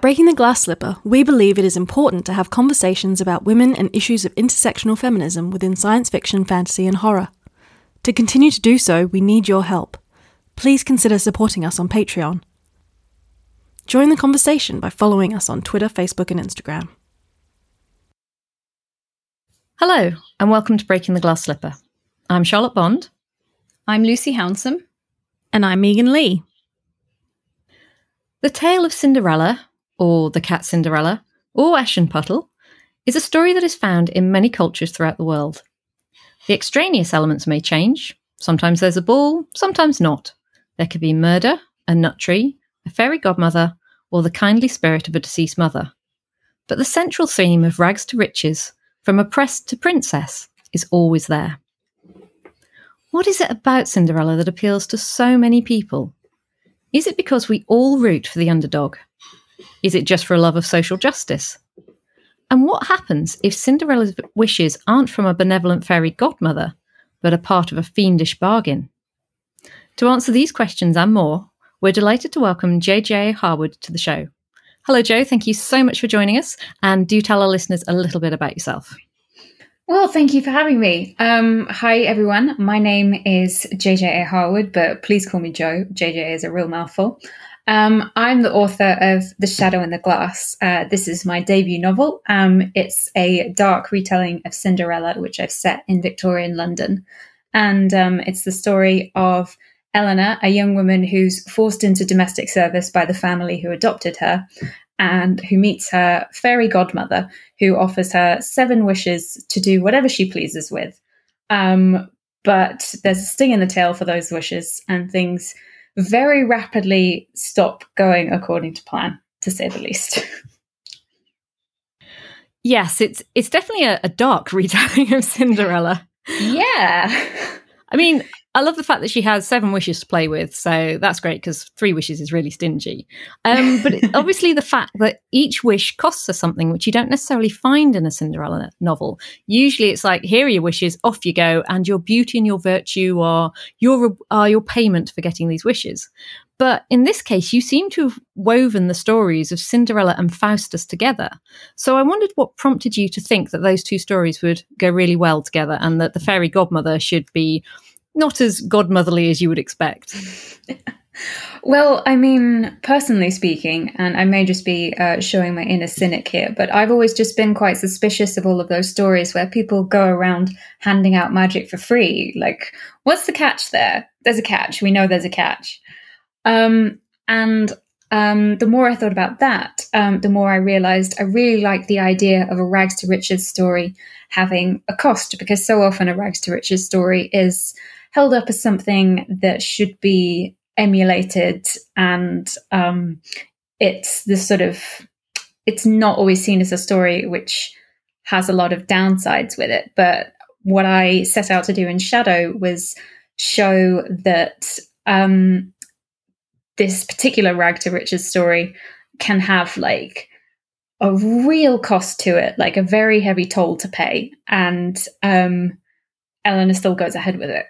At Breaking the Glass Slipper, we believe it is important to have conversations about women and issues of intersectional feminism within science fiction, fantasy, and horror. To continue to do so, we need your help. Please consider supporting us on Patreon. Join the conversation by following us on Twitter, Facebook, and Instagram. Hello, and welcome to Breaking the Glass Slipper. I'm Charlotte Bond. I'm Lucy Hounsome. And I'm Megan Leigh. The Tale of Cinderella, or The Cat Cinderella, or Aschenputtel, is a story that is found in many cultures throughout the world. The extraneous elements may change. Sometimes there's a ball, sometimes not. There could be murder, a nut tree, a fairy godmother, or the kindly spirit of a deceased mother. But the central theme of rags to riches, from oppressed to princess, is always there. What is it about Cinderella that appeals to so many people? Is it because we all root for the underdog? Is it just for a love of social justice? And what happens if Cinderella's wishes aren't from a benevolent fairy godmother, but a part of a fiendish bargain? To answer these questions and more, we're delighted to welcome JJ Harwood to the show. Hello, Joe. Thank you so much for joining us. And do tell our listeners a little bit about yourself. Well, thank you for having me. Um, hi, everyone. My name is JJ A. Harwood, but please call me Joe. JJ is a real mouthful. Um, I'm the author of The Shadow in the Glass. Uh, this is my debut novel. Um, it's a dark retelling of Cinderella, which I've set in Victorian London. And um, it's the story of Eleanor, a young woman who's forced into domestic service by the family who adopted her and who meets her fairy godmother, who offers her seven wishes to do whatever she pleases with. Um, but there's a sting in the tail for those wishes, and things very rapidly stop going according to plan, to say the least. Yes, it's it's definitely a, a dark retelling of Cinderella. Yeah. I mean, I love the fact that she has seven wishes to play with, so that's great because three wishes is really stingy. Um, but obviously, the fact that each wish costs her something, which you don't necessarily find in a Cinderella novel. Usually, it's like here are your wishes, off you go, and your beauty and your virtue are your are your payment for getting these wishes. But in this case, you seem to have woven the stories of Cinderella and Faustus together. So I wondered what prompted you to think that those two stories would go really well together, and that the fairy godmother should be not as godmotherly as you would expect. well, I mean, personally speaking, and I may just be uh, showing my inner cynic here, but I've always just been quite suspicious of all of those stories where people go around handing out magic for free. Like, what's the catch there? There's a catch. We know there's a catch. Um, and um, the more I thought about that, um, the more I realized I really like the idea of a rags to riches story having a cost because so often a rags to riches story is held up as something that should be emulated and um, it's this sort of it's not always seen as a story which has a lot of downsides with it. But what i set out to do in shadow was show that um, this particular rag to riches story can have like a real cost to it like a very heavy toll to pay. And um, eleanor still goes ahead with it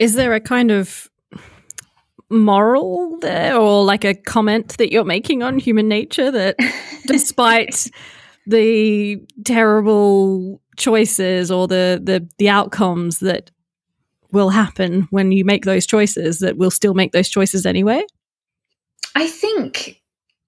is there a kind of moral there or like a comment that you're making on human nature that despite the terrible choices or the, the the outcomes that will happen when you make those choices that we'll still make those choices anyway? I think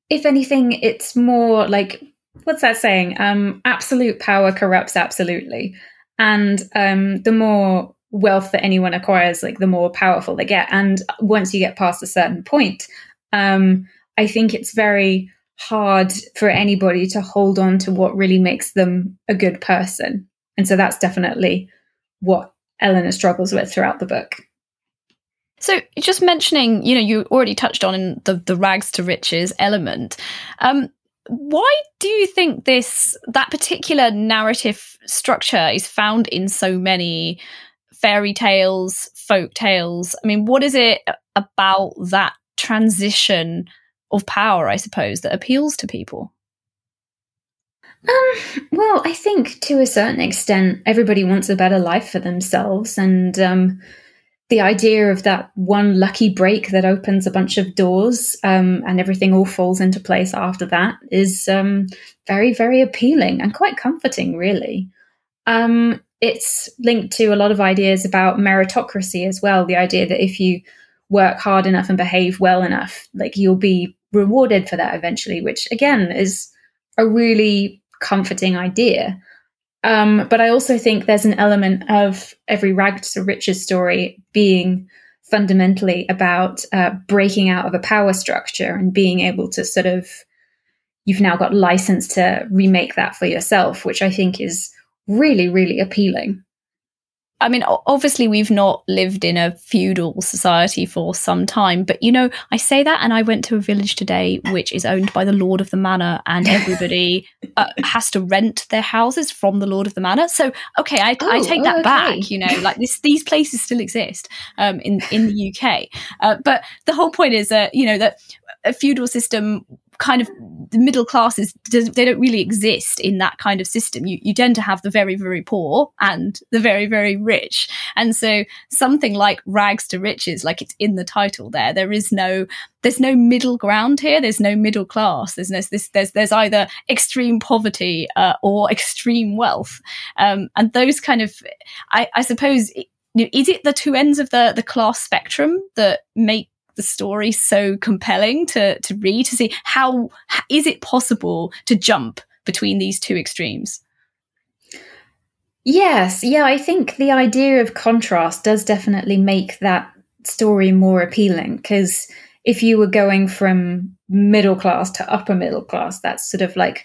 if anything it's more like what's that saying? Um absolute power corrupts absolutely. And um the more wealth that anyone acquires, like the more powerful they get. And once you get past a certain point, um, I think it's very hard for anybody to hold on to what really makes them a good person. And so that's definitely what Eleanor struggles with throughout the book. So, just mentioning, you know, you already touched on the the rags to riches element. Um, why do you think this that particular narrative structure is found in so many fairy tales, folk tales. I mean, what is it about that transition of power, I suppose, that appeals to people? Um, well, I think to a certain extent, everybody wants a better life for themselves, and um, the idea of that one lucky break that opens a bunch of doors um, and everything all falls into place after that is um, very, very appealing and quite comforting, really. Um, it's linked to a lot of ideas about meritocracy as well. The idea that if you work hard enough and behave well enough, like you'll be rewarded for that eventually, which again is a really comforting idea. Um, but I also think there's an element of every rags to riches story being fundamentally about uh, breaking out of a power structure and being able to sort of you've now got license to remake that for yourself, which I think is really, really appealing. I mean, obviously, we've not lived in a feudal society for some time, but you know, I say that, and I went to a village today which is owned by the Lord of the Manor, and everybody uh, has to rent their houses from the Lord of the Manor. So, okay, I, Ooh, I take that okay. back. You know, like this, these places still exist um, in in the UK, uh, but the whole point is that you know that a feudal system kind of the middle classes they don't really exist in that kind of system. You, you tend to have the very very poor and the very very rich. And so something like rags to riches like it's in the title there there is no there's no middle ground here. There's no middle class. There's no this there's there's either extreme poverty uh, or extreme wealth. Um, and those kind of i i suppose is it the two ends of the the class spectrum that make the story so compelling to to read to see how is it possible to jump between these two extremes? Yes. Yeah i think the idea of contrast does definitely make that story more appealing because if you were going from middle class to upper middle class that's sort of like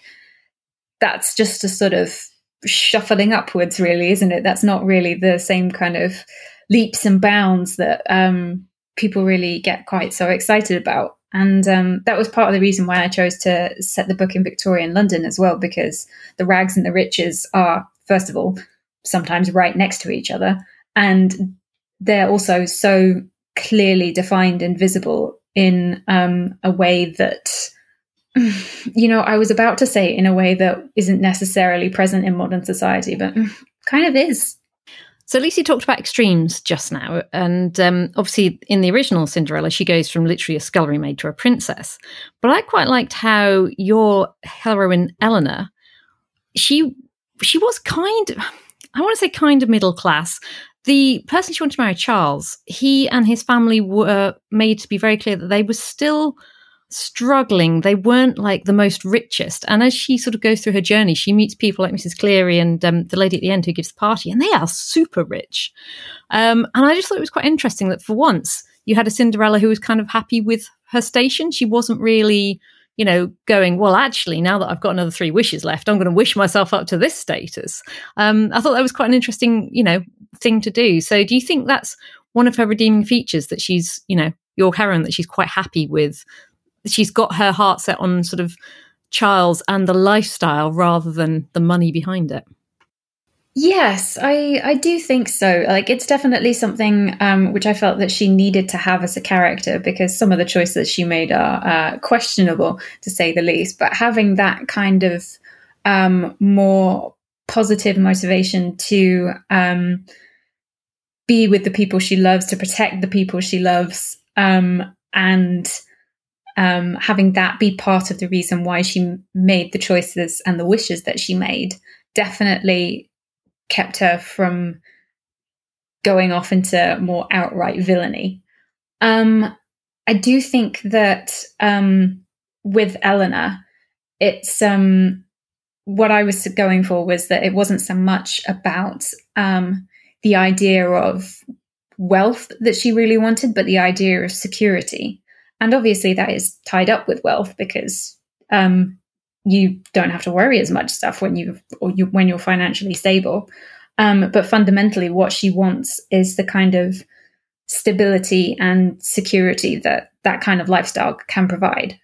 that's just a sort of shuffling upwards really isn't it? That's not really the same kind of leaps and bounds that um people really get quite so excited about. And um, that was part of the reason why I chose to set the book in Victorian London as well, because the rags and the riches are, first of all, sometimes right next to each other. And they're also so clearly defined and visible in um, a way that, you know, I was about to say in a way that isn't necessarily present in modern society, but kind of is. So Lucy talked about extremes just now, and um, obviously in the original Cinderella, she goes from literally a scullery maid to a princess. But I quite liked how your heroine Eleanor, she she was kind. I want to say kind of middle class. The person she wanted to marry, Charles, he and his family were made to be very clear that they were still struggling. They weren't like the most richest. And as she sort of goes through her journey, she meets people like Mrs. Cleary and um, the lady at the end who gives the party, and they are super rich. Um, and I just thought it was quite interesting that for once you had a Cinderella who was kind of happy with her station. She wasn't really, you know, going, well, actually, now that I've got another three wishes left, I'm going to wish myself up to this status. Um, I thought that was quite an interesting, you know, thing to do. So do you think that's one of her redeeming features that she's, you know, your heroine that she's quite happy with she's got her heart set on sort of Charles and the lifestyle rather than the money behind it. Yes, I I do think so. Like it's definitely something um, which I felt that she needed to have as a character because some of the choices that she made are uh, questionable to say the least. But having that kind of um, more positive motivation to um, be with the people she loves, to protect the people she loves, um, and um, having that be part of the reason why she made the choices and the wishes that she made definitely kept her from going off into more outright villainy. Um, I do think that um, with Eleanor, it's um, what I was going for was that it wasn't so much about um, the idea of wealth that she really wanted, but the idea of security. And obviously, that is tied up with wealth because um, you don't have to worry as much stuff when you or you when you're financially stable. Um, but fundamentally, what she wants is the kind of stability and security that that kind of lifestyle can provide.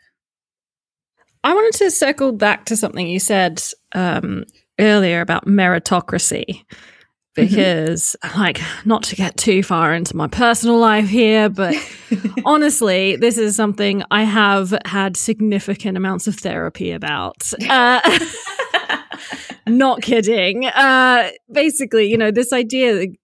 I wanted to circle back to something you said um, earlier about meritocracy. Mm-hmm. because like not to get too far into my personal life here but honestly this is something i have had significant amounts of therapy about uh, not kidding uh, basically you know this idea that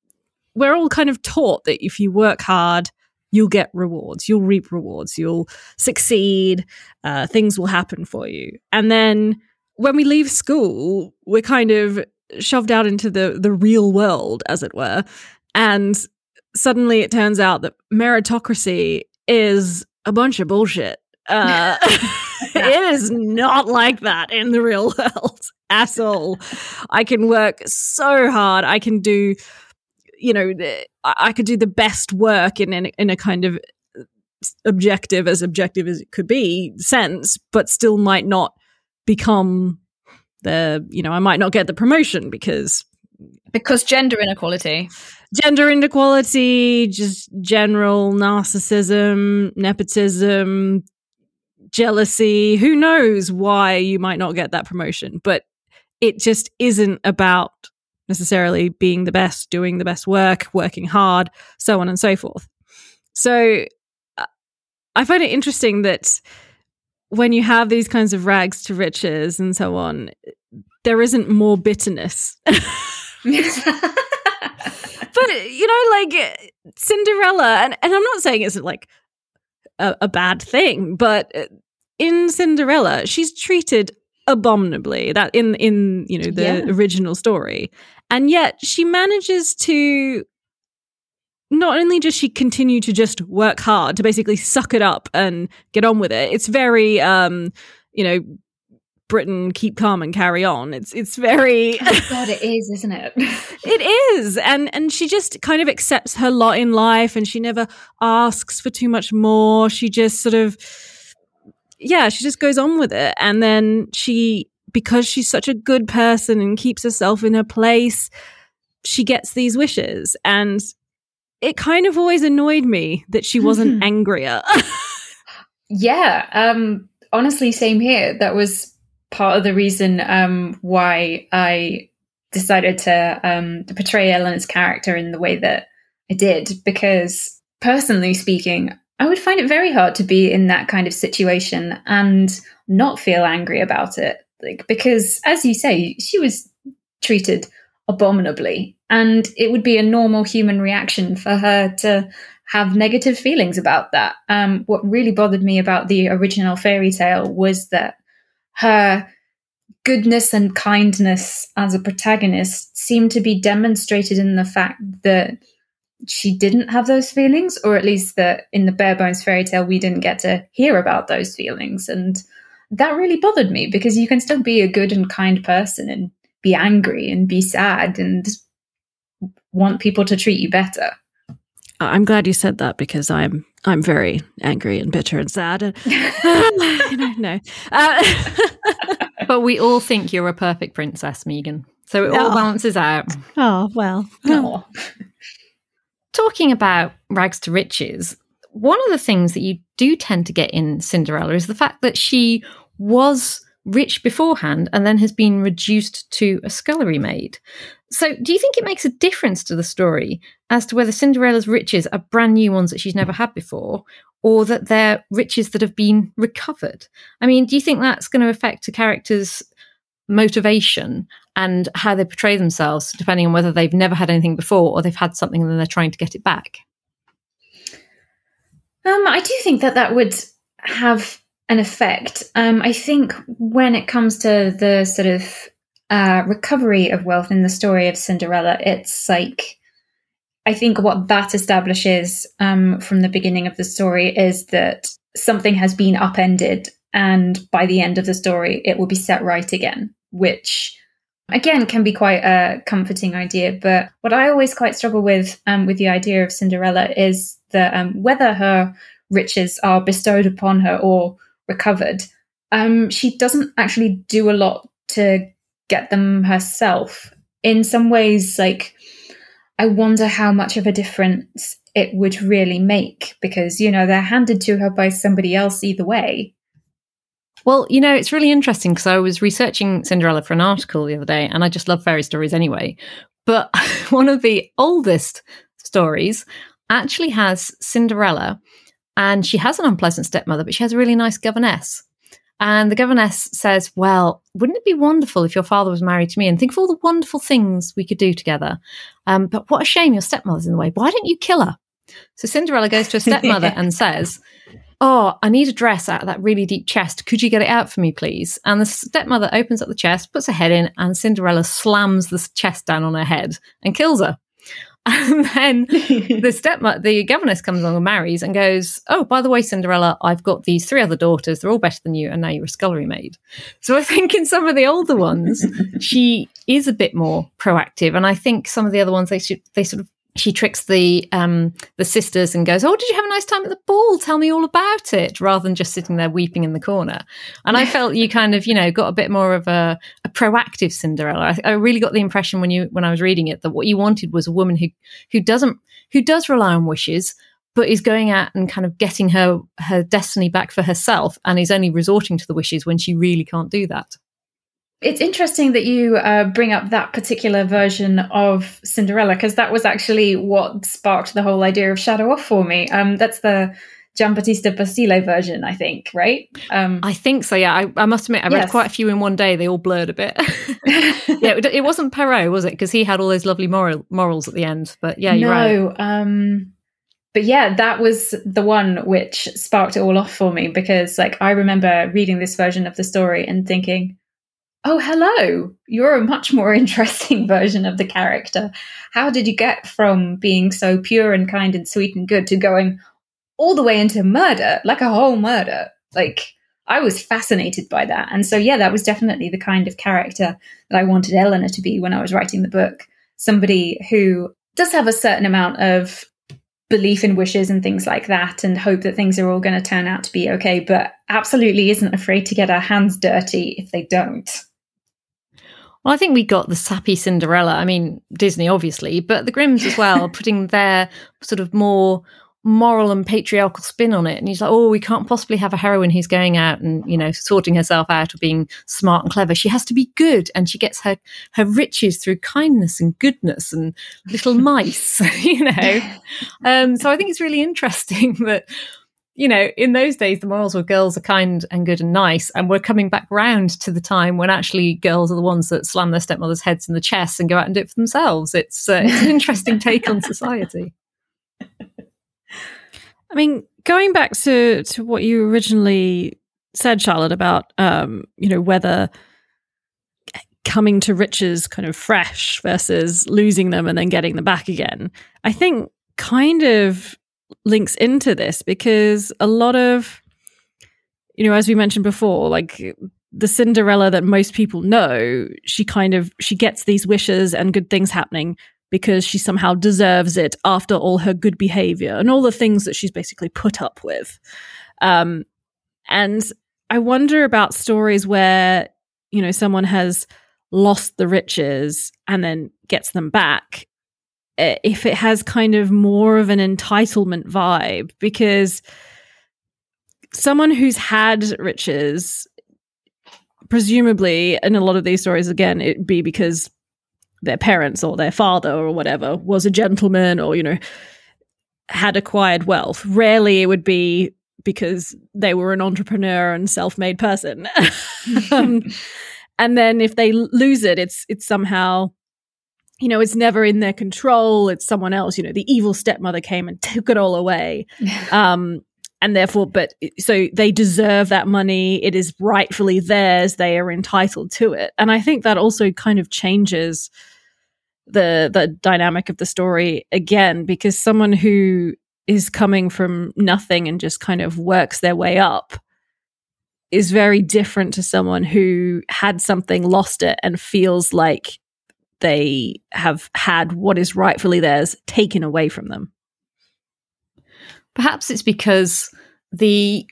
we're all kind of taught that if you work hard, you'll get rewards, you'll reap rewards, you'll succeed, uh, things will happen for you. And then when we leave school, we're kind of shoved out into the the real world, as it were, and suddenly it turns out that meritocracy is a bunch of bullshit. Uh, it is not like that in the real world at all. I can work so hard. I can do, you know, I could do the best work in in, in a kind of objective, as objective as it could be, sense, but still might not become the, you know, I might not get the promotion because because gender inequality gender inequality, just general narcissism, nepotism, jealousy. Who knows why you might not get that promotion? But it just isn't about necessarily being the best, doing the best work, working hard, so on and so forth. So uh, I find it interesting that when you have these kinds of rags to riches and so on, there isn't more bitterness. but you know, like Cinderella, and, and I'm not saying it's like a, a bad thing, but uh, in Cinderella, she's treated abominably that in in you know the yeah. original story and yet she manages to not only does she continue to just work hard to basically suck it up and get on with it it's very um you know Britain keep calm and carry on. It's it's very oh God, it is, isn't it? it is. And and she just kind of accepts her lot in life and she never asks for too much more. She just sort of yeah, she just goes on with it. And then she because she's such a good person and keeps herself in her place, she gets these wishes. And it kind of always annoyed me that she wasn't angrier. yeah. Um honestly, same here. That was part of the reason um, why I decided to, um, to portray Ellen's character in the way that I did, because personally speaking, I would find it very hard to be in that kind of situation and not feel angry about it. Like, because as you say, she was treated abominably, and it would be a normal human reaction for her to have negative feelings about that. Um, what really bothered me about the original fairy tale was that her goodness and kindness as a protagonist seemed to be demonstrated in the fact that she didn't have those feelings, or at least that in the bare bones fairy tale, we didn't get to hear about those feelings. And that really bothered me because you can still be a good and kind person and be angry and be sad and want people to treat you better. I'm glad you said that because I'm I'm very angry and bitter and sad. And, you know, no, uh, but we all think you're a perfect princess, Megan. So it all oh. balances out. Oh well. Oh. Talking about rags to riches, one of the things that you do tend to get in Cinderella is the fact that she was rich beforehand and then has been reduced to a scullery maid. So, do you think it makes a difference to the story as to whether Cinderella's riches are brand new ones that she's never had before, or that they're riches that have been recovered? I mean, do you think that's going to affect a character's motivation and how they portray themselves, depending on whether they've never had anything before or they've had something and they're trying to get it back? Um, I do think that that would have an effect. Um, I think when it comes to the sort of uh, recovery of wealth in the story of Cinderella, it's like I think what that establishes um, from the beginning of the story is that something has been upended, and by the end of the story, it will be set right again, which again can be quite a comforting idea. But what I always quite struggle with um, with the idea of Cinderella is that um, whether her riches are bestowed upon her or recovered, um, she doesn't actually do a lot to get them herself. In some ways, like, I wonder how much of a difference it would really make because, you know, they're handed to her by somebody else either way. Well, you know, it's really interesting because I was researching Cinderella for an article the other day and I just love fairy stories anyway. But one of the oldest stories actually has Cinderella and she has an unpleasant stepmother, but she has a really nice governess. And the governess says, Well, wouldn't it be wonderful if your father was married to me? And think of all the wonderful things we could do together. Um, but what a shame your stepmother's in the way. Why don't you kill her? So Cinderella goes to her stepmother and says, Oh, I need a dress out of that really deep chest. Could you get it out for me, please? And the stepmother opens up the chest, puts her head in, and Cinderella slams the chest down on her head and kills her. And then the stepmother, the governess comes along and marries and goes, Oh, by the way, Cinderella, I've got these three other daughters. They're all better than you. And now you're a scullery maid. So I think in some of the older ones, she is a bit more proactive. And I think some of the other ones, they should, they sort of she tricks the um, the sisters and goes, "Oh, did you have a nice time at the ball? Tell me all about it," rather than just sitting there weeping in the corner. And I felt you kind of, you know, got a bit more of a, a proactive Cinderella. I, I, really got the impression when you when I was reading it that what you wanted was a woman who who doesn't who does rely on wishes, but is going out and kind of getting her her destiny back for herself, and is only resorting to the wishes when she really can't do that. It's interesting that you uh, bring up that particular version of Cinderella because that was actually what sparked the whole idea of Shadow Off for me. Um, that's the Giambattista Basile version, I think, right? Um, I think so. Yeah, I, I must admit, I read yes. quite a few in one day. They all blurred a bit. yeah, it, it, wasn't Perrault, was it? Because he had all those lovely moral morals at the end. But yeah, you're no, right. Um, but yeah, that was the one which sparked it all off for me because, like, I remember reading this version of the story and thinking, oh, hello, you're a much more interesting version of the character. How did you get from being so pure and kind and sweet and good to going all the way into murder, like a whole murder? Like, I was fascinated by that. And so, yeah, that was definitely the kind of character that I wanted Eleanor to be when I was writing the book. Somebody who does have a certain amount of belief in wishes and things like that and hope that things are all going to turn out to be okay, but absolutely isn't afraid to get our hands dirty if they don't. Well, I think we got the sappy Cinderella. I mean, Disney, obviously, but the Grimms as well, putting their sort of more moral and patriarchal spin on it. And he's like, oh, we can't possibly have a heroine who's going out and, you know, sorting herself out or being smart and clever. She has to be good. And she gets her, her riches through kindness and goodness and little mice, you know. Um, so I think it's really interesting that you know, in those days, the morals were girls are kind and good and nice. And we're coming back round to the time when actually girls are the ones that slam their stepmothers' heads in the chest and go out and do it for themselves. It's, uh, it's an interesting take on society. I mean, going back to, to what you originally said, Charlotte, about, um, you know, whether coming to riches kind of fresh versus losing them and then getting them back again, I think kind of links into this because a lot of, you know, as we mentioned before, like the Cinderella that most people know, she kind of she gets these wishes and good things happening because she somehow deserves it after all her good behavior and all the things that she's basically put up with. Um, and I wonder about stories where you know someone has lost the riches and then gets them back if it has kind of more of an entitlement vibe because someone who's had riches presumably in a lot of these stories again it'd be because their parents or their father or whatever was a gentleman or you know had acquired wealth. Rarely it would be because they were an entrepreneur and self-made person. Um, and then if they lose it it's it's somehow you know, it's never in their control. It's someone else. You know, the evil stepmother came and took it all away. um, and therefore, but so they deserve that money. It is rightfully theirs. They are entitled to it. And I think that also kind of changes the the dynamic of the story again because someone who is coming from nothing and just kind of works their way up is very different to someone who had something, lost it, and feels like they have had what is rightfully theirs taken away from them. Perhaps it's because the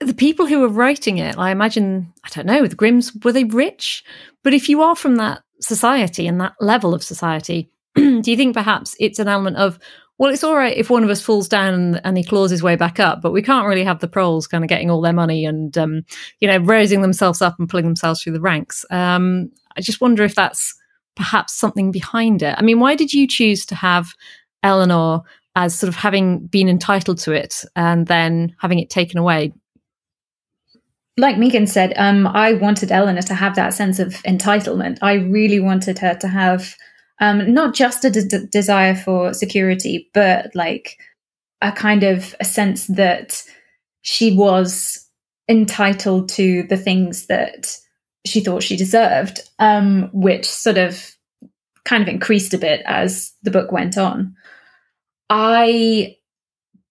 the people who were writing it, I imagine, I don't know, the Grimms, were they rich? But if you are from that society and that level of society, do you think perhaps it's an element of, well, it's all right if one of us falls down and, and, he claws his way back up, but we can't really have the proles kind of getting all their money and, um, you know, raising themselves up and pulling themselves through the ranks. Um, I just wonder if that's perhaps something behind it. I mean, why did you choose to have Eleanor as sort of having been entitled to it and then having it taken away? like Megan said, um, I wanted Eleanor to have that sense of entitlement. I really wanted her to have um, not just a de- desire for security, but like a kind of a sense that she was entitled to the things that she thought she deserved, um, which sort of kind of increased a bit as the book went on. I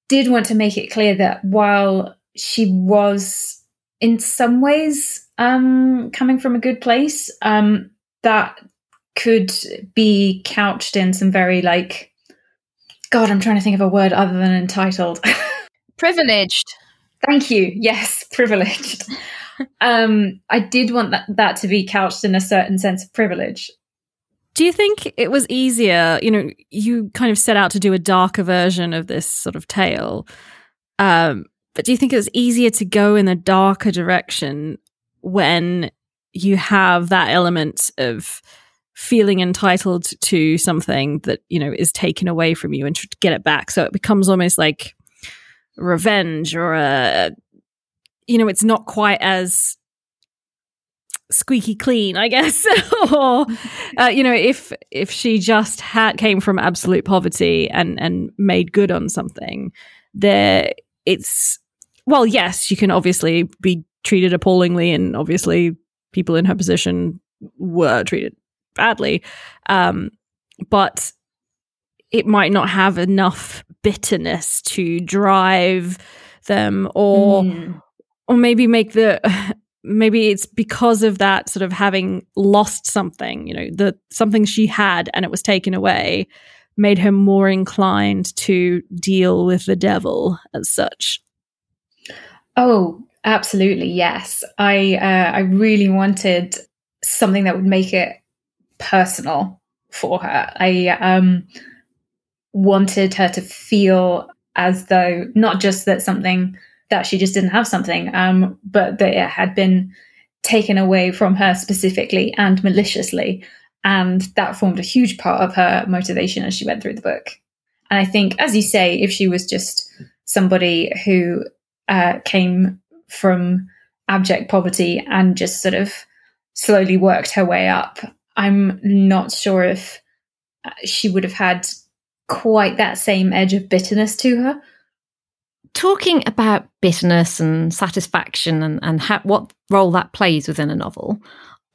did want to make it clear that while she was in some ways um, coming from a good place, um, that could be couched in some very like, God, I'm trying to think of a word other than entitled. Privileged. Thank you. Yes, privileged. Um, I did want that, that to be couched in a certain sense of privilege. Do you think it was easier? You know, you kind of set out to do a darker version of this sort of tale. Um, but do you think it was easier to go in a darker direction when you have that element of feeling entitled to something that, you know, is taken away from you and to get it back? So it becomes almost like revenge or a, you know, it's not quite as squeaky clean, I guess. or uh, you know, if if she just had came from absolute poverty and and made good on something, there it's well, yes, she can obviously be treated appallingly, and obviously people in her position were treated badly, um, but it might not have enough bitterness to drive them or mm. Or maybe make the maybe it's because of that sort of having lost something, you know, the something she had and it was taken away made her more inclined to deal with the devil as such. Oh, absolutely, yes. I uh, I really wanted something that would make it personal for her. I um wanted her to feel as though not just that something that she just didn't have something, um, but that it had been taken away from her specifically and maliciously. And that formed a huge part of her motivation as she went through the book. And I think, as you say, if she was just somebody who uh, came from abject poverty and just sort of slowly worked her way up, I'm not sure if uh, she would have had quite that same edge of bitterness to her talking about bitterness and satisfaction and, and how, what role that plays within a novel,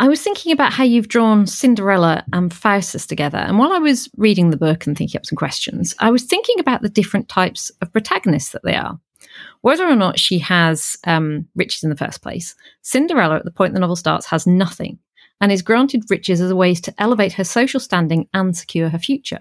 I was thinking about how you've drawn Cinderella and Faustus together. And while I was reading the book and thinking up some questions, I was thinking about the different types of protagonists that they are. Whether or not she has um, riches in the first place, Cinderella, at the point the novel starts, has nothing and is granted riches as a way to elevate her social standing and secure her future.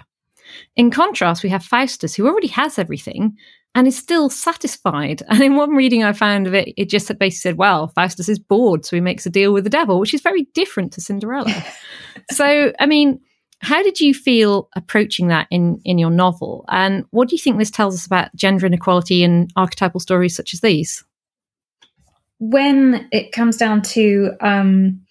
In contrast, we have Faustus, who already has everything and is still satisfied. And in one reading I found of it, it just basically said, well, Faustus is bored, so he makes a deal with the devil, which is very different to Cinderella. so, I mean, how did you feel approaching that in, in your novel? And what do you think this tells us about gender inequality in archetypal stories such as these? When it comes down to um,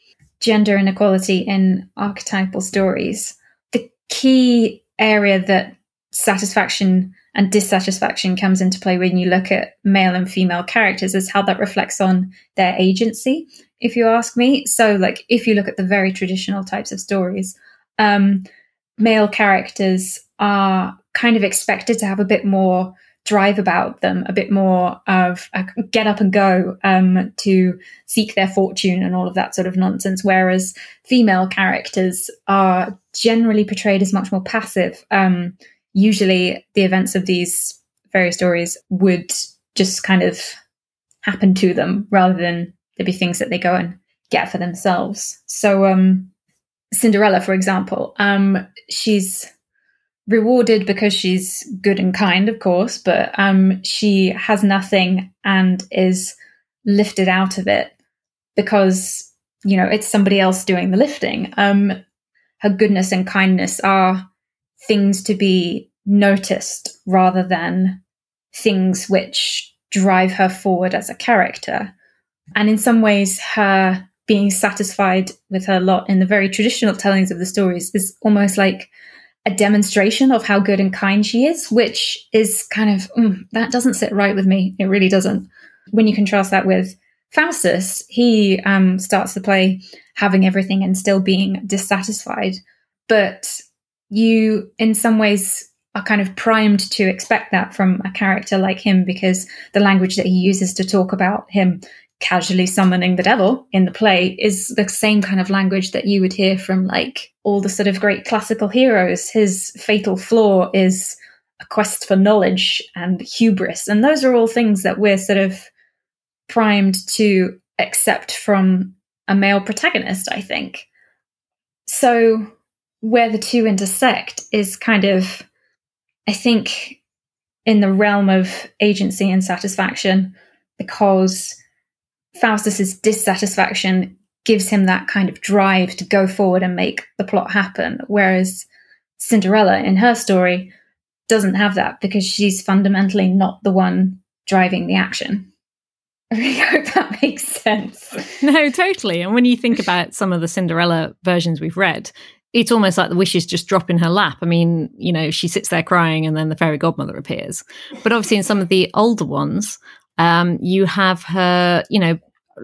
gender inequality in archetypal stories, the key area that satisfaction and dissatisfaction comes into play when you look at male and female characters is how that reflects on their agency if you ask me. So like if you look at the very traditional types of stories um, male characters are kind of expected to have a bit more drive about them a bit more of a get up and go um, to seek their fortune and all of that sort of nonsense. Whereas female characters are generally portrayed as much more passive um, usually the events of these fairy stories would just kind of happen to them rather than there be things that they go and get for themselves. So, um, Cinderella, for example, um, she's rewarded because she's good and kind, of course, but um, she has nothing and is lifted out of it because you know it's somebody else doing the lifting. Um, her goodness and kindness are things to be noticed rather than things which drive her forward as a character. And in some ways, her being satisfied with her lot in the very traditional tellings of the stories is almost like a demonstration of how good and kind she is, which is kind of, mm, that doesn't sit right with me. It really doesn't. When you contrast that with Faustus, he um, starts the play having everything and still being dissatisfied. But you, in some ways, are kind of primed to expect that from a character like him because the language that he uses to talk about him casually summoning the devil in the play is the same kind of language that you would hear from like all the sort of great classical heroes. His fatal flaw is a quest for knowledge and hubris. And those are all things that we're sort of primed to accept from a male protagonist, I think. So, where the two intersect is kind of, I think, in the realm of agency and satisfaction, because Faustus's dissatisfaction gives him that kind of drive to go forward and make the plot happen. Whereas Cinderella, in her story, doesn't have that because she's fundamentally not the one driving the action. I really hope that makes sense. No, totally. And when you think about some of the Cinderella versions we've read, it's almost like the wishes just drop in her lap. I mean, you know, she sits there crying and then the fairy godmother appears. But obviously, in some of the older ones, um, you have her, you know,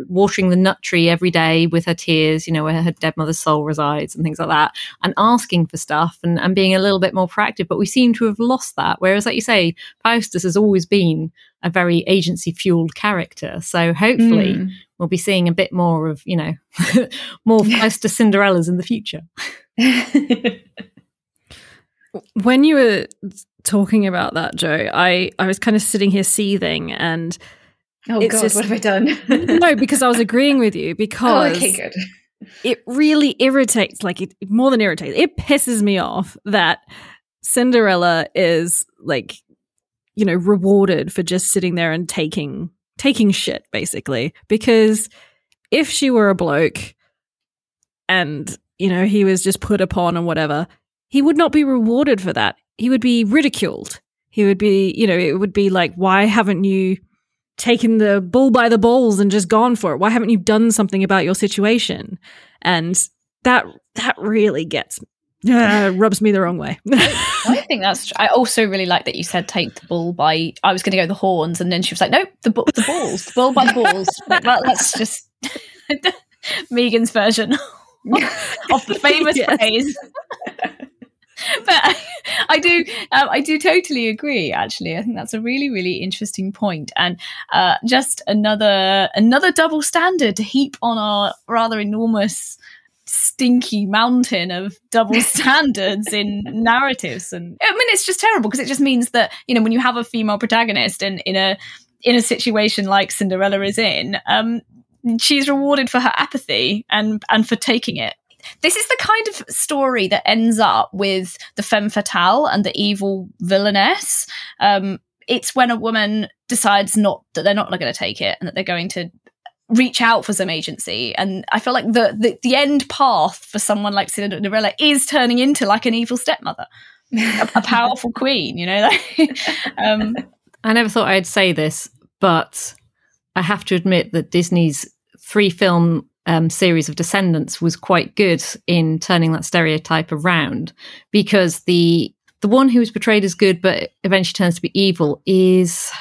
watering the nut tree every day with her tears, you know, where her dead mother's soul resides and things like that, and asking for stuff and, and being a little bit more proactive. But we seem to have lost that. Whereas, like you say, Faustus has always been a very agency fueled character. So hopefully mm. we'll be seeing a bit more of, you know, more Faustus Cinderellas in the future. when you were talking about that, Joe, I, I was kind of sitting here seething and Oh God, just, what have I done? no, because I was agreeing with you because oh, okay, good. It really irritates, like it more than irritates. It pisses me off that Cinderella is like, you know, rewarded for just sitting there and taking taking shit, basically. Because if she were a bloke and you know he was just put upon or whatever, he would not be rewarded for that. He would be ridiculed. He would be, you know, it would be like, why haven't you? taken the bull by the balls and just gone for it? Why haven't you done something about your situation? And that that really gets uh, rubs me the wrong way. I think that's. I also really like that you said take the bull by. I was going to go the horns, and then she was like, "Nope, the bu- the balls, the bull by the balls." like, well, that's just Megan's version of the famous yes. phrase. but I do, um, I do totally agree. Actually, I think that's a really, really interesting point, and uh, just another another double standard to heap on our rather enormous stinky mountain of double standards in narratives and i mean it's just terrible because it just means that you know when you have a female protagonist and in a in a situation like cinderella is in um she's rewarded for her apathy and and for taking it this is the kind of story that ends up with the femme fatale and the evil villainess. Um, it's when a woman decides not that they're not going to take it and that they're going to reach out for some agency. And I feel like the, the, the end path for someone like Cinderella is turning into like an evil stepmother, a, a, powerful queen. You know. um, I never thought I'd say this, but I have to admit that Disney's three film um, series of Descendants was quite good in turning that stereotype around because the the one who was portrayed as good but eventually turns to be evil is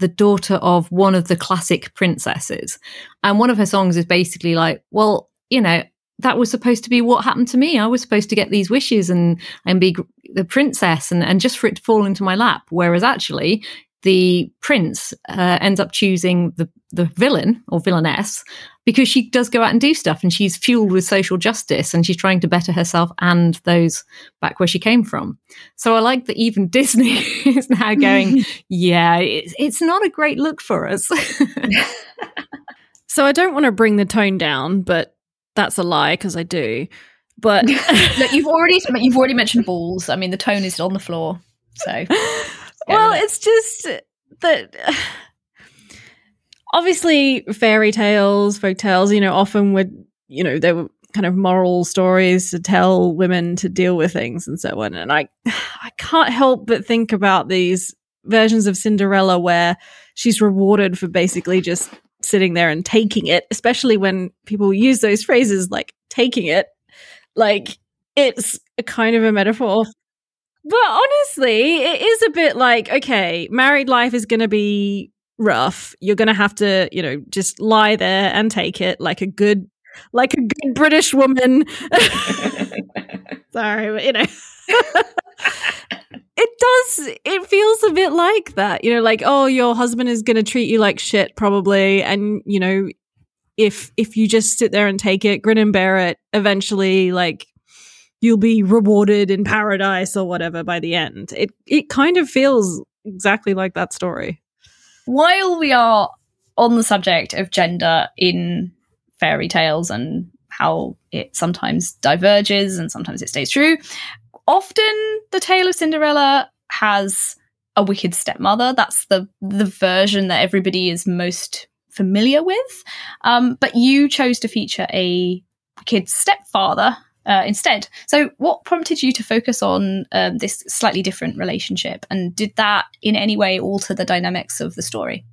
the daughter of one of the classic princesses, and one of her songs is basically like, well, you know, that was supposed to be what happened to me. I was supposed to get these wishes and and be the princess and and just for it to fall into my lap. Whereas actually, the prince uh, ends up choosing the the villain or villainess because she does go out and do stuff and she's fueled with social justice and she's trying to better herself and those back where she came from. So I like that even Disney is now going, yeah, it's, it's not a great look for us. so I don't want to bring the tone down, but that's a lie because I do. But Look, you've already you've already mentioned balls. I mean, the tone is on the floor. So well, it's just that obviously fairy tales, folk tales, you know, often would, you know, they were kind of moral stories to tell women to deal with things and so on. And I, I can't help but think about these versions of Cinderella where she's rewarded for basically just sitting there and taking it, especially when people use those phrases like taking it. Like it's a kind of a metaphor but honestly, it is a bit like okay, married life is going to be rough, you're going to have to, you know, just lie there and take it like a good like a good British woman. Sorry, but you know. it does it feels a bit like that. You know, like oh, your husband is going to treat you like shit probably and you know, if if you just sit there and take it, grin and bear it, eventually like you'll be rewarded in paradise or whatever by the end. It it kind of feels exactly like that story. While we are on the subject of gender in fairy tales and how it sometimes diverges and sometimes it stays true, often the tale of Cinderella has a wicked stepmother. That's the the version that everybody is most familiar with. Um, but you chose to feature a wicked stepfather uh, instead. So, what prompted you to focus on um, this slightly different relationship, and did that in any way alter the dynamics of the story?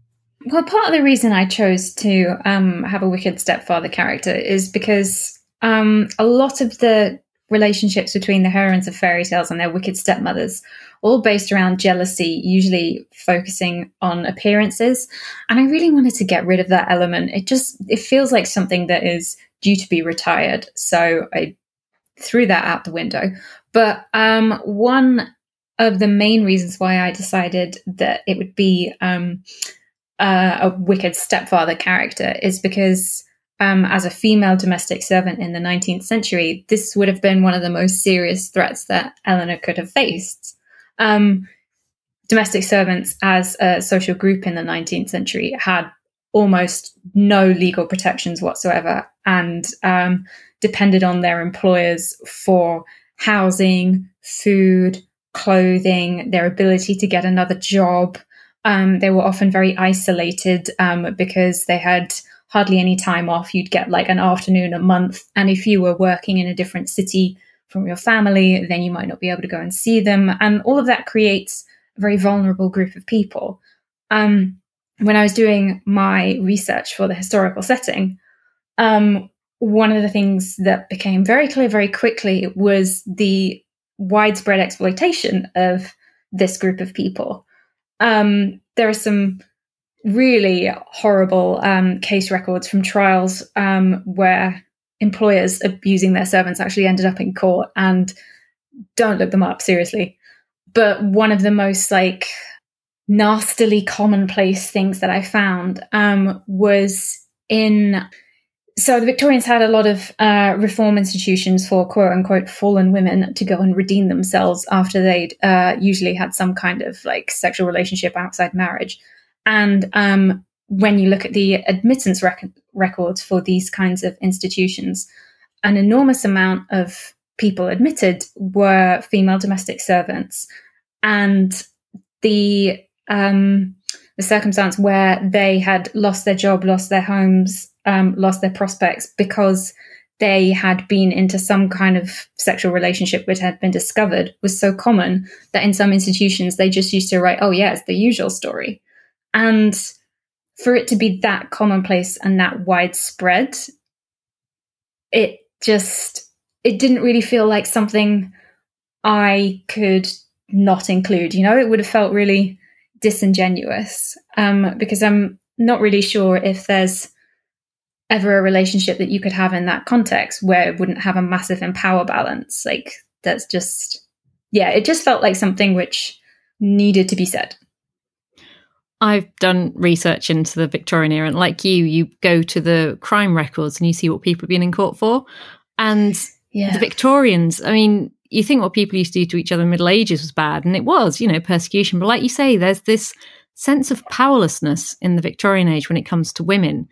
Well, part of the reason I chose to um, have a wicked stepfather character is because um, a lot of the relationships between the heroines of fairy tales and their wicked stepmothers all based around jealousy usually focusing on appearances and i really wanted to get rid of that element it just it feels like something that is due to be retired so i threw that out the window. But um, one of the main reasons why I decided that it would be um, a wicked stepfather character is because, um, as a female domestic servant in the 19th century, this would have been one of the most serious threats that Eleanor could have faced. Um, domestic servants, as a social group in the 19th century, had almost no legal protections whatsoever. And um, depended on their employers for housing, food, clothing, their ability to get another job. Um, they were often very isolated um, because they had hardly any time off. You'd get like an afternoon a month. And if you were working in a different city from your family, then you might not be able to go and see them. And all of that creates a very vulnerable group of people. Um, when I was doing my research for the historical setting, um, one of the things that became very clear very quickly was the widespread exploitation of this group of people. Um, there are some really horrible um, case records from trials um, where employers abusing their servants actually ended up in court and don't look them up seriously. But one of the most like nastily commonplace things that I found um, was in so the Victorians had a lot of uh, reform institutions for quote unquote fallen women to go and redeem themselves after they'd uh, usually had some kind of like sexual relationship outside marriage. And um, when you look at the admittance rec- records for these kinds of institutions, an enormous amount of people admitted were female domestic servants. And the um, the circumstance where they had lost their job, lost their homes, um, lost their prospects because they had been into some kind of sexual relationship which had been discovered was so common that in some institutions they just used to write, oh, yeah, it's the usual story. And for it to be that commonplace and that widespread, it just it didn't really feel like something I could not include. You know, it would have felt really disingenuous um, because I'm not really sure if there's ever a relationship that you could have in that context where it wouldn't have a massive empower balance. Like that's just, yeah, it just felt like something which needed to be said. I've done research into the Victorian era, and like you, you go to the crime records and you see what people have been in court for. And yeah. the Victorians, I mean, you think what people used to do to each other in the Middle Ages was bad, and it was, you know, persecution. But like you say, there's this sense of powerlessness in the Victorian age when it comes to women,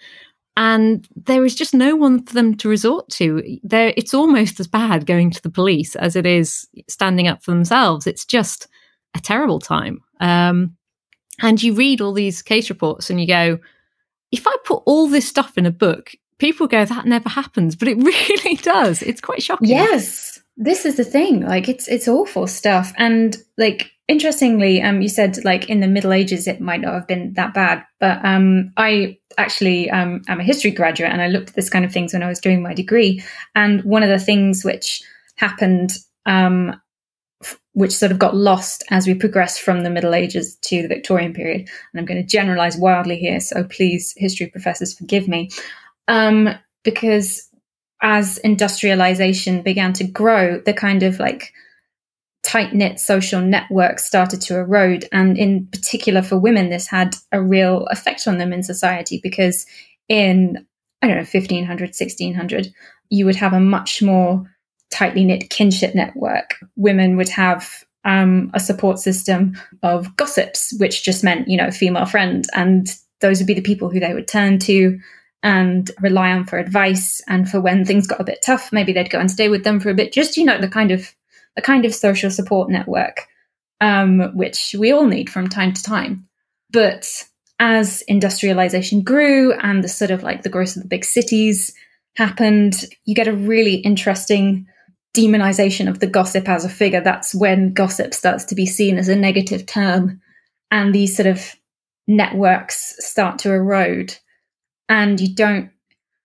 and there is just no one for them to resort to. It's almost as bad going to the police as it is standing up for themselves. It's just a terrible time. Um, and you read all these case reports and you go, if I put all this stuff in a book, people go, that never happens, but it really does. It's quite shocking. Yes, this is the thing. Like, it's it's awful stuff, and like interestingly, um, you said like in the Middle Ages it might not have been that bad, but um, I actually um, am a history graduate and I looked at this kind of things when I was doing my degree. And one of the things which happened um, which sort of got lost as we progressed from the Middle Ages to the Victorian period. And I'm going to generalize wildly here, so please, history professors, forgive me. Um, because as industrialization began to grow, the kind of like tight knit social networks started to erode. And in particular for women, this had a real effect on them in society because in, I don't know, 1500, 1600, you would have a much more tightly knit kinship network. Women would have um, a support system of gossips, which just meant, you know, female friend. And those would be the people who they would turn to and rely on for advice. And for when things got a bit tough, maybe they'd go and stay with them for a bit. Just, you know, the kind of the kind of social support network, um, which we all need from time to time. But as industrialization grew and the sort of like the growth of the big cities happened, you get a really interesting demonization of the gossip as a figure. That's when gossip starts to be seen as a negative term, and these sort of networks start to erode. And you don't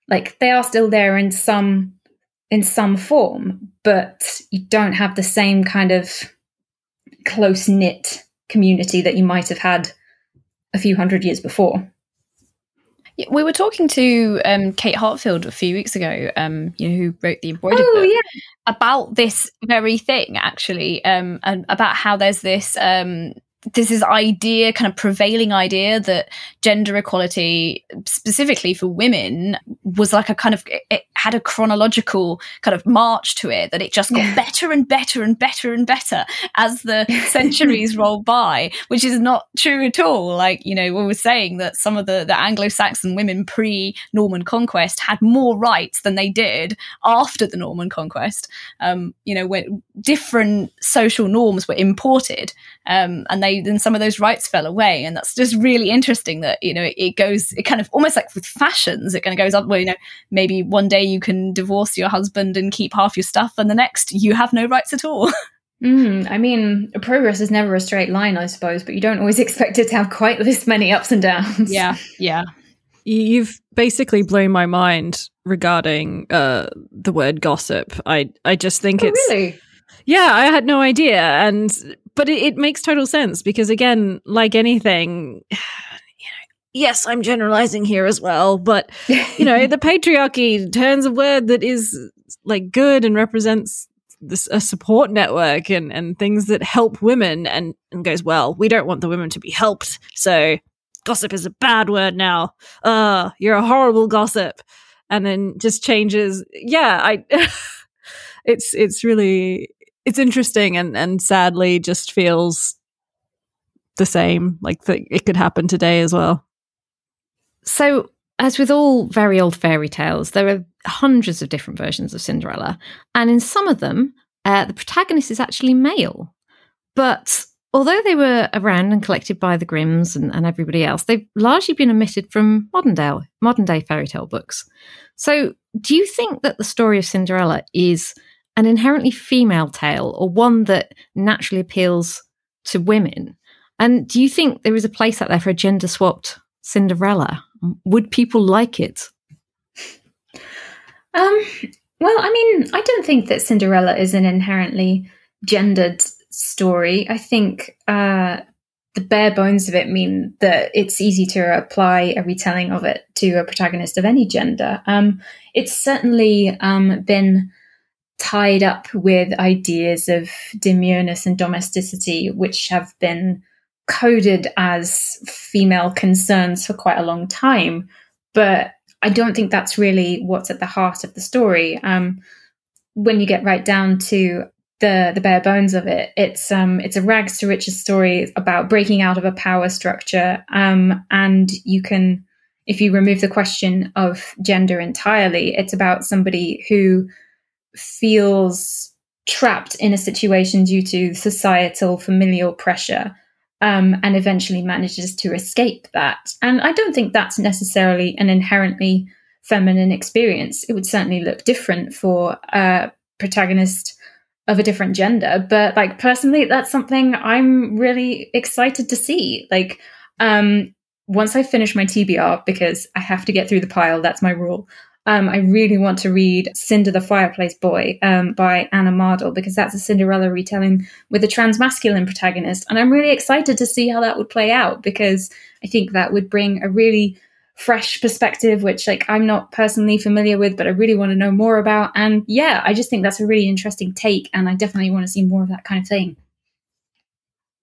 like they are still there in some in some form, but you don't have the same kind of close knit community that you might have had a few hundred years before. We were talking to um, Kate Heartfield a few weeks ago, um, you know, who wrote the embroidered oh, book, yeah. about this very thing, actually, um, and about how there's this um, there's this idea, kind of prevailing idea that gender equality, specifically for women, was like a kind of, it had a chronological kind of march to it, that it just got yeah. better and better and better and better as the centuries rolled by, which is not true at all. Like, you know, we were saying that some of the, the Anglo Saxon women pre Norman conquest had more rights than they did after the Norman conquest. Um, you know, when different social norms were imported um, and they then some of those rights fell away and that's just really interesting that you know it, it goes it kind of almost like with fashions it kind of goes up where you know maybe one day you can divorce your husband and keep half your stuff and the next you have no rights at all Mm, I mean, progress is never a straight line, I suppose, but you don't always expect it to have quite this many ups and downs. Yeah, yeah. You've basically blown my mind regarding uh, the word gossip. I I just think oh, it's really yeah, I had no idea. And, but it, it makes total sense because, again, like anything, yes, I'm generalizing here as well, but, you know, the patriarchy turns a word that is like good and represents this a support network and and things that help women and and goes well we don't want the women to be helped so gossip is a bad word now. Uh you're a horrible gossip. And then just changes. Yeah i it's it's really it's interesting and and sadly just feels the same like that it could happen today as well. So as with all very old fairy tales there are hundreds of different versions of cinderella and in some of them uh, the protagonist is actually male. But although they were around and collected by the grimms and, and everybody else they've largely been omitted from modern day modern day fairy tale books. So do you think that the story of cinderella is an inherently female tale or one that naturally appeals to women? And do you think there is a place out there for a gender swapped Cinderella? Would people like it? Um, well, I mean, I don't think that Cinderella is an inherently gendered story. I think uh, the bare bones of it mean that it's easy to apply a retelling of it to a protagonist of any gender. Um, it's certainly um, been tied up with ideas of demureness and domesticity, which have been coded as female concerns for quite a long time. But I don't think that's really what's at the heart of the story. Um, when you get right down to the the bare bones of it, it's um, it's a rags to riches story about breaking out of a power structure, um, and you can, if you remove the question of gender entirely, it's about somebody who feels trapped in a situation due to societal familial pressure um, and eventually manages to escape that. And I don't think that's necessarily an inherently feminine experience. It would certainly look different for a protagonist of a different gender. But like personally, that's something I'm really excited to see. Like, um, once I finish my TBR, because I have to get through the pile, that's my rule. Um, I really want to read Cinder the Fireplace Boy um, by Anna Mardle because that's a Cinderella retelling with a transmasculine protagonist. And I'm really excited to see how that would play out because I think that would bring a really fresh perspective, which like I'm not personally familiar with, but I really want to know more about. And yeah, I just think that's a really interesting take, and I definitely want to see more of that kind of thing.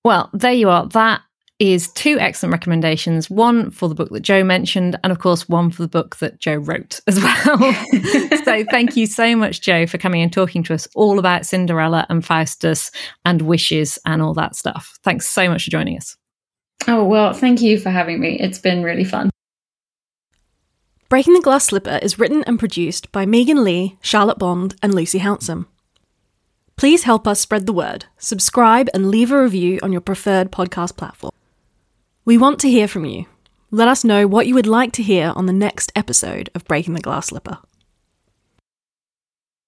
Well, there you are. That is two excellent recommendations one for the book that Joe mentioned, and of course, one for the book that Joe wrote as well. so, thank you so much, Joe, for coming and talking to us all about Cinderella and Faustus and wishes and all that stuff. Thanks so much for joining us. Oh, well, thank you for having me. It's been really fun. Breaking the Glass Slipper is written and produced by Megan Leigh, Charlotte Bond, and Lucy Hounsom. Please help us spread the word, subscribe, and leave a review on your preferred podcast platform. We want to hear from you. Let us know what you would like to hear on the next episode of Breaking the Glass Slipper.